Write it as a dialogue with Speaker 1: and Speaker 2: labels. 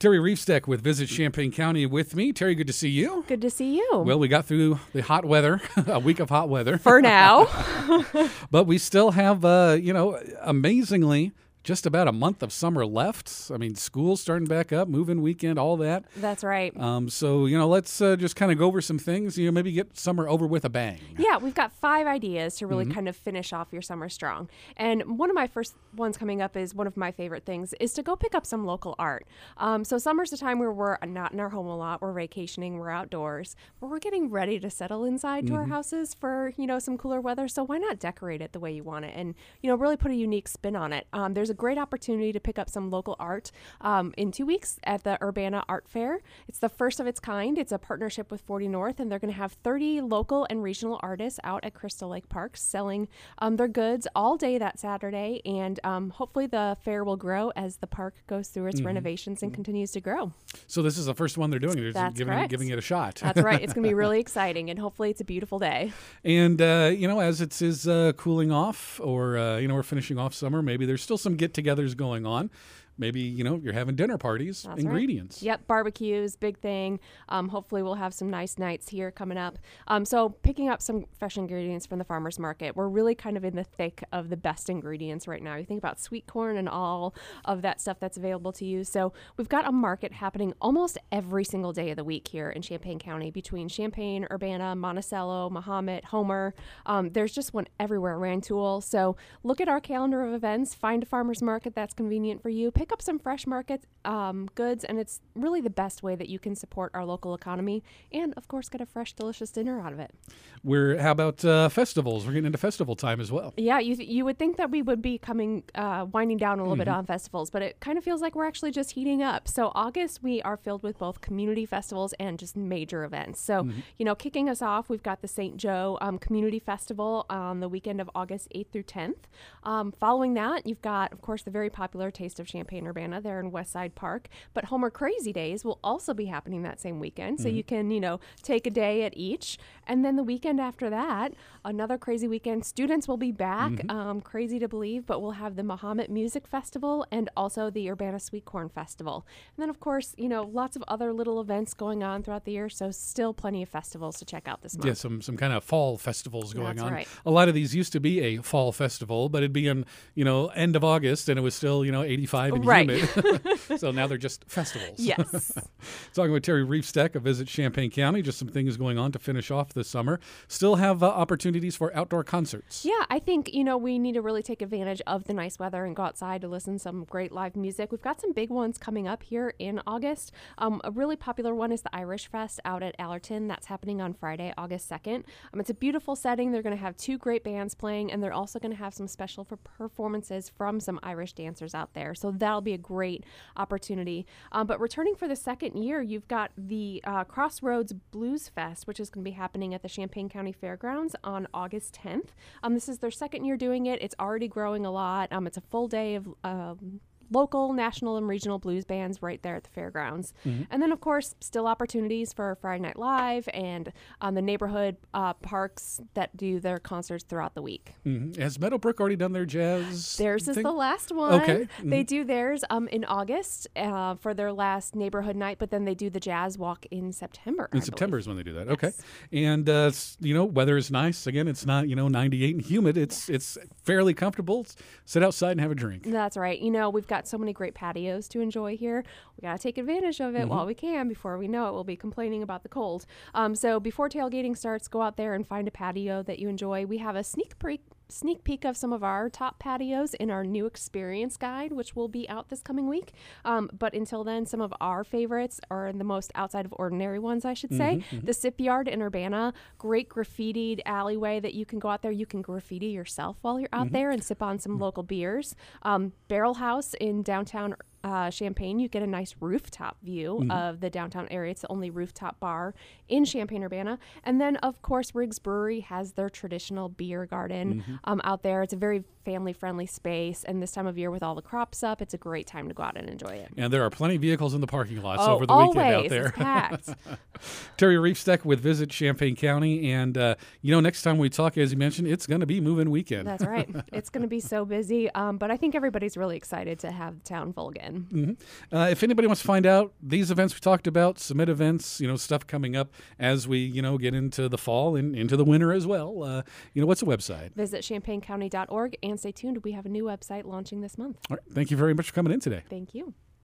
Speaker 1: Terri Reifsteck with Visit Champaign County with me. Terri, good to see you.
Speaker 2: Good to see you.
Speaker 1: Well, we got through the hot weather, a week of hot weather.
Speaker 2: For now.
Speaker 1: but we still have, uh, you know, amazingly, just about a month of summer left. I mean, school's starting back up, moving weekend, all that.
Speaker 2: That's right.
Speaker 1: Um, so, you know, let's uh, just kind of go over some things, you know, maybe get summer over with a bang.
Speaker 2: Yeah, we've got five ideas to really
Speaker 1: Mm-hmm.
Speaker 2: kind of finish off your summer strong. And one of my first ones coming up is one of my favorite things is to go pick up some local art. Um, so summer's a time where we're not in our home a lot, we're vacationing, we're outdoors, but we're getting ready to settle inside to our
Speaker 1: Mm-hmm.
Speaker 2: houses for, you know, some cooler weather. So why not decorate it the way you want it and, you know, really put a unique spin on it. Um, there's a great opportunity to pick up some local art um, in two weeks at the Urbana Art Fair. It's the first of its kind. It's a partnership with 40 North, and they're going to have 30 local and regional artists out at Crystal Lake Park selling um, their goods all day that Saturday. And um, hopefully, the fair will grow as the park goes through its renovations and continues to grow.
Speaker 1: So this is the first one they're doing. They're
Speaker 2: That's
Speaker 1: giving,
Speaker 2: correct.
Speaker 1: giving it a shot.
Speaker 2: That's right. It's going to be really exciting, and hopefully, it's a beautiful day.
Speaker 1: And uh, you know, as it is uh, cooling off, or uh, you know, we're finishing off summer, maybe there's still some get-togethers going on. Maybe you know you're having dinner parties,
Speaker 2: That's right.
Speaker 1: ingredients.
Speaker 2: Yep, barbecues, big thing. Um, hopefully, we'll have some nice nights here coming up. Um, so, picking up some fresh ingredients from the farmers market. We're really kind of in the thick of the best ingredients right now. You think about sweet corn and all of that stuff that's available to you. So, we've got a market happening almost every single day of the week here in Champaign County between Champaign, Urbana, Monticello, Mahomet, Homer. Um, there's just one everywhere, Rantoul. So, look at our calendar of events, find a farmers market that's convenient for you, pick up some fresh market um, goods, and it's really the best way that you can support our local economy and, of course, get a fresh, delicious dinner out of it.
Speaker 1: We're how about uh, festivals? We're getting into festival time as well.
Speaker 2: Yeah, you th- you would think that we would be coming uh, winding down a little bit on festivals, but it kind of feels like we're actually just heating up. So August we are filled with both community festivals and just major events. So you know, kicking us off, we've got the St. Joe um, Community Festival on the weekend of August 8th through 10th. Um, following that, you've got of course the very popular Taste of Champaign Urbana there in Westside Park. But Homer Crazy Days will also be happening that same weekend, so you can you know take a day at each, and then the weekend after that, another crazy weekend. Students will be back. Um, crazy to believe, but we'll have the Mahomet Music Festival and also the Urbana Sweet Corn Festival. And then, of course, you know, lots of other little events going on throughout the year. So, still plenty of festivals to check out this month.
Speaker 1: Yeah, some some kind of fall festivals going
Speaker 2: That's
Speaker 1: on.
Speaker 2: right.
Speaker 1: A lot of these used to be a fall festival, but it'd be in you know end of August, and it was still you know 85 and
Speaker 2: Right.
Speaker 1: humid. so now they're just festivals.
Speaker 2: Yes.
Speaker 1: Talking with Terri Reifsteck of Visit Champaign County, just some things going on to finish off this summer. Still have uh, opportunities for outdoor concerts.
Speaker 2: Yeah, I think, you know, we need to really take advantage of the nice weather and go outside to listen to some great live music. We've got some big ones coming up here in August. Um, a really popular one is the Irish Fest out at Allerton. That's happening on Friday, August 2nd. Um, it's a beautiful setting. They're going to have two great bands playing, and they're also going to have some special for performances from some Irish dancers out there. So that'll be a great opportunity. Um, but returning for the second year, you've got the uh, Crossroads Blues Fest, which is going to be happening at the Champaign County Fairgrounds on August 10th. Um, this is their second year doing it. It's already growing a lot. Um, it's a full day of um, local, national, and regional blues bands right there at the fairgrounds. And then, of course, still opportunities for Friday Night Live and um, the neighborhood uh, parks that do their concerts throughout the week.
Speaker 1: Mhm. Has Meadowbrook already done their jazz?
Speaker 2: Theirs is the last one.
Speaker 1: Okay.
Speaker 2: They do theirs um, in August uh, for their last neighborhood night, but then they do the jazz walk in September. I
Speaker 1: In
Speaker 2: believe.
Speaker 1: September is when they do that. Okay, and uh, you know weather is nice. Again, it's not you know 98 and humid. It's it's fairly comfortable. Sit outside and have a drink.
Speaker 2: That's right. You know, we've got so many great patios to enjoy here. We got to take advantage of it while we can before we know it. We'll be complaining about the cold. Um, so before tailgating starts, go out there and find a patio that you enjoy. We have a sneak peek. Sneak peek of some of our top patios in our new experience guide, which will be out this coming week. Um, but until then, some of our favorites are the most outside of ordinary ones, I should say. The Sip Yard in Urbana, great graffitied alleyway that you can go out there. You can graffiti yourself while you're out there and sip on some local beers. Um, Barrel House in downtown uh, Champaign, you get a nice rooftop view of the downtown area. It's the only rooftop bar in Champaign Urbana. And then, of course, Riggs Brewery has their traditional beer garden um, out there. It's a very family friendly space. And this time of year, with all the crops up, it's a great time to go out and enjoy it.
Speaker 1: And there are plenty of vehicles in the parking lots
Speaker 2: oh,
Speaker 1: over the
Speaker 2: always.
Speaker 1: weekend out there.
Speaker 2: It's packed.
Speaker 1: Terri Reifsteck with Visit Champaign County. And, uh, you know, next time we talk, as you mentioned, it's going to be moving weekend.
Speaker 2: That's right. It's going to be so busy. Um, but I think everybody's really excited to have the town full again. In.
Speaker 1: Uh, if anybody wants to find out these events we talked about, submit events, you know, stuff coming up as we, you know, get into the fall and into the winter as well, uh, you know, what's the website?
Speaker 2: Visit champaigncounty.org and stay tuned. We have a new website launching this month.
Speaker 1: All right. Thank you very much for coming in today.
Speaker 2: Thank you.